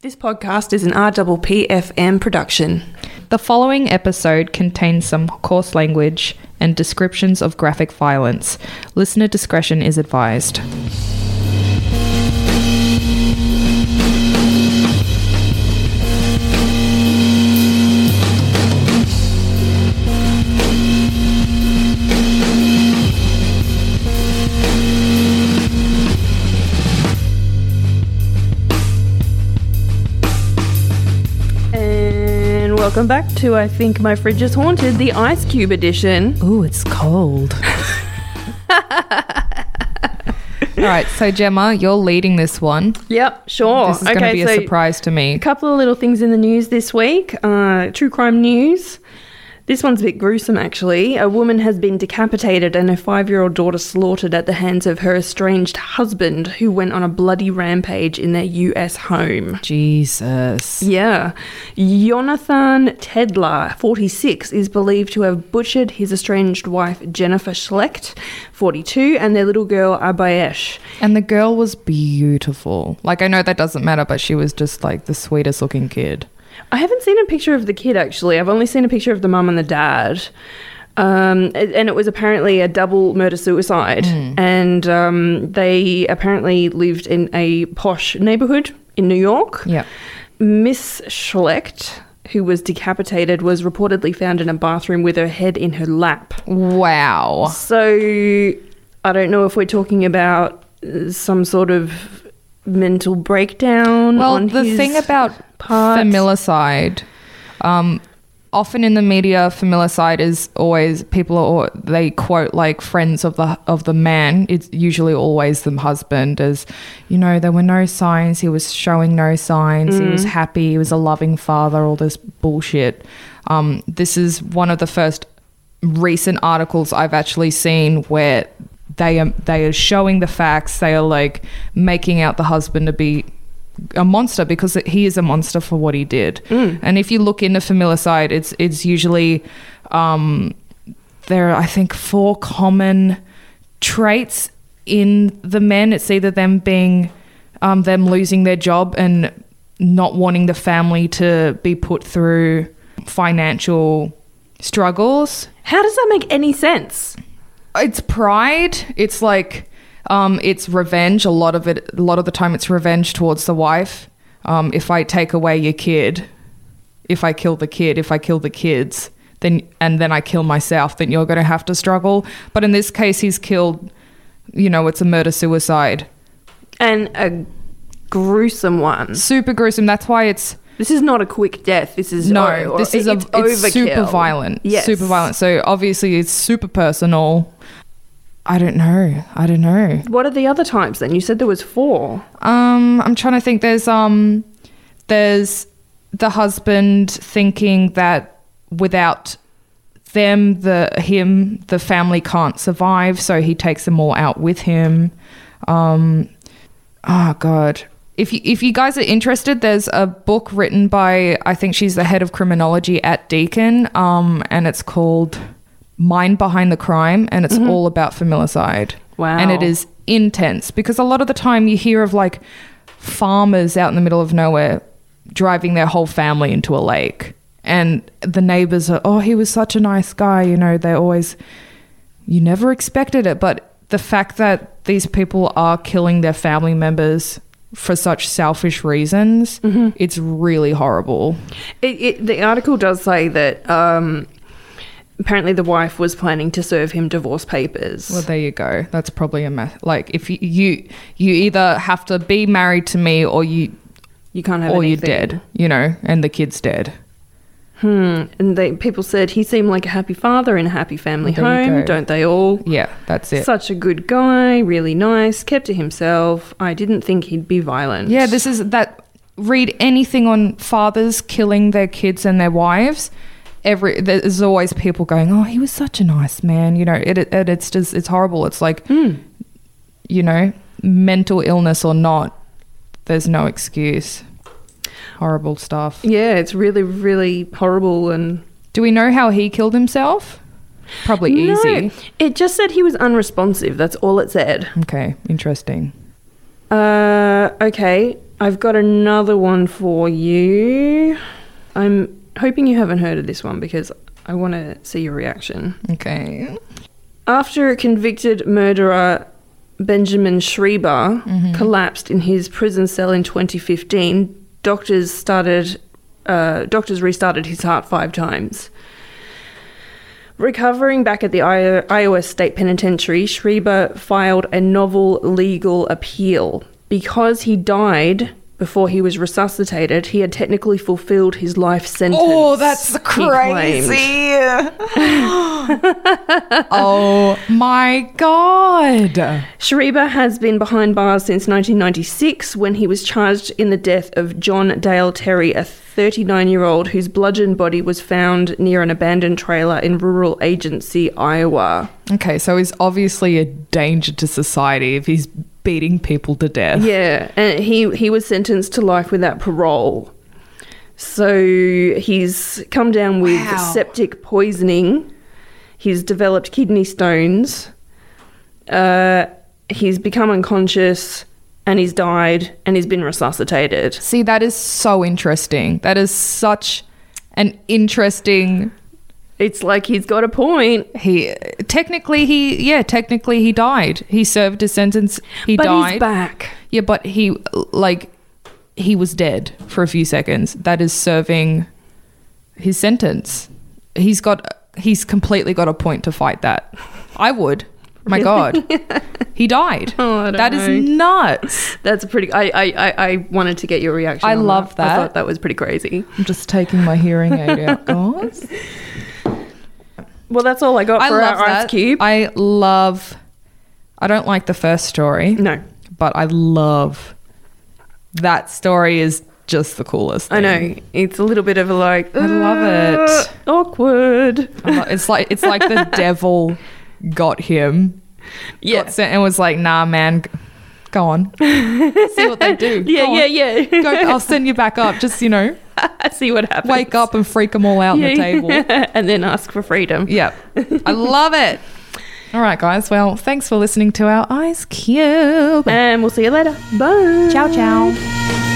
This podcast is an RPPFM production. The following episode contains some coarse language and descriptions of graphic violence. Listener discretion is advised. Welcome back to I Think My Fridge is Haunted, the Ice Cube edition. Ooh, it's cold. All right, so Gemma, you're leading this one. Yep, sure. This is going to be a surprise to me. A couple of little things in the news this week. Uh, true crime news. This one's a bit gruesome, actually. A woman has been decapitated and her five year old daughter slaughtered at the hands of her estranged husband, who went on a bloody rampage in their US home. Jesus. Yeah. Jonathan Tedler, 46, is believed to have butchered his estranged wife, Jennifer Schlecht, 42, and their little girl, Abayesh. And the girl was beautiful. Like, I know that doesn't matter, but she was just like the sweetest looking kid. I haven't seen a picture of the kid, actually. I've only seen a picture of the mum and the dad. Um, and it was apparently a double murder suicide. And um, they apparently lived in a posh neighborhood in New York. Yeah. Miss Schlecht, who was decapitated, was reportedly found in a bathroom with her head in her lap. Wow. So I don't know if we're talking about uh, some sort of mental breakdown. Well, the his thing about part. familicide, um, often in the media, familicide is always people are they quote like friends of the of the man. It's usually always the husband, as you know, there were no signs. He was showing no signs. He was happy. He was a loving father. All this bullshit. Um, this is one of the first recent articles I've actually seen where they are they are showing the facts. They are like making out the husband to be a monster because he is a monster for what he did. And if you look into familicide, it's it's usually um, there are I think four common traits in the men. It's either them being um, them losing their job and not wanting the family to be put through financial struggles How does that make any sense? it's pride it's like um, it's revenge. A lot of it a lot of the time it's revenge towards the wife. Um, if i take away your kid if i kill the kid if i kill the kids then and then i kill myself then you're going to have to struggle. But in this case he's killed you know it's a murder suicide. And a gruesome one. super gruesome. That's why it's This is not a quick death. This is no o- this is a it's it's super violent. Yes. super violent. So obviously it's super personal i don't know i don't know What are the other types then? You said there was four. Um, I'm trying to think. There's um, there's the husband thinking that without them, the him, the family can't survive, so he takes them all out with him. Um, oh god. If you, if you guys are interested, there's a book written by I think she's the head of criminology at Deakin, um, and it's called Mind Behind the Crime, and it's all about familicide. Wow. And it is intense because a lot of the time you hear of like farmers out in the middle of nowhere driving their whole family into a lake and the neighbors are oh he was such a nice guy you know they're always you never expected it but the fact that these people are killing their family members for such selfish reasons it's really horrible It, it, the article does say that um, apparently the wife was planning to serve him divorce papers. well there you go that's probably a mess like if you you, you either have to be married to me or you you can't have or you're dead you know and the kid's dead Hmm. And they, people said he seemed like a happy father in a happy family There home, don't they all? yeah that's it Such a good guy, really nice, kept to himself. I didn't think he'd be violent. Yeah, this is that. Read anything on fathers killing their kids and their wives. Every there's always people going, "Oh, he was such a nice man." You know, it, it it's just it's horrible. It's like, you know, mental illness or not, there's no excuse. Horrible stuff. Yeah, it's really, really horrible and Do we know how he killed himself? Probably easy. No, it just said he was unresponsive. That's all it said. Okay, interesting. Uh, okay, I've got another one for you. I'm hoping you haven't heard of this one because I want to see your reaction. Okay. After a convicted murderer Benjamin Schreiber collapsed in his prison cell in 2015, doctors started uh, doctors restarted his heart five times. Recovering back at the I- Iowa State Penitentiary, Schreiber filed a novel legal appeal. Because he died before he was resuscitated, he had technically fulfilled his life sentence. Oh, that's crazy. oh my god. Schreiber has been behind bars since 1996 when he was charged in the death of John Dale Terry, a 39 year old whose bludgeoned body was found near an abandoned trailer in rural Agency, Iowa. Okay, so he's obviously a danger to society if he's beating people to death. Yeah, and he, he was sentenced to life without parole. So he's come down with Wow. septic poisoning. He's developed kidney stones. Uh, he's become unconscious and he's died and he's been resuscitated. See, that is so interesting. That is such an interesting It's like he's got a point. he technically he yeah, technically he died. He served his sentence. He died. but died. he's back. Yeah, but he like he was dead for a few seconds. That is serving his sentence. He's got he's completely got a point to fight that. I would. My God, he died. Oh, That is nuts. That's pretty. I, I, I, wanted to get your reaction. I love I that. I thought that was pretty crazy. I'm just taking my hearing aid out, guys. Well, that's all I got I for love our that. I love. I don't like the first story, no, but I love that story. Is just the coolest. I thing. know it's a little bit of a like. I love it. "Uh, Awkward. I lo- It's like it's like the devil got him. Yeah. got sent and was like, "Nah, man, go on, see what they do. Yeah, Go yeah, on. yeah. Go, I'll send you back up. Just you know, see what happens. wake up and freak them all out on the table. and then ask for freedom. Yep, I love it. All right, guys. Well, thanks for listening to our Ice Cube. And we'll see you later. Bye. Ciao, ciao.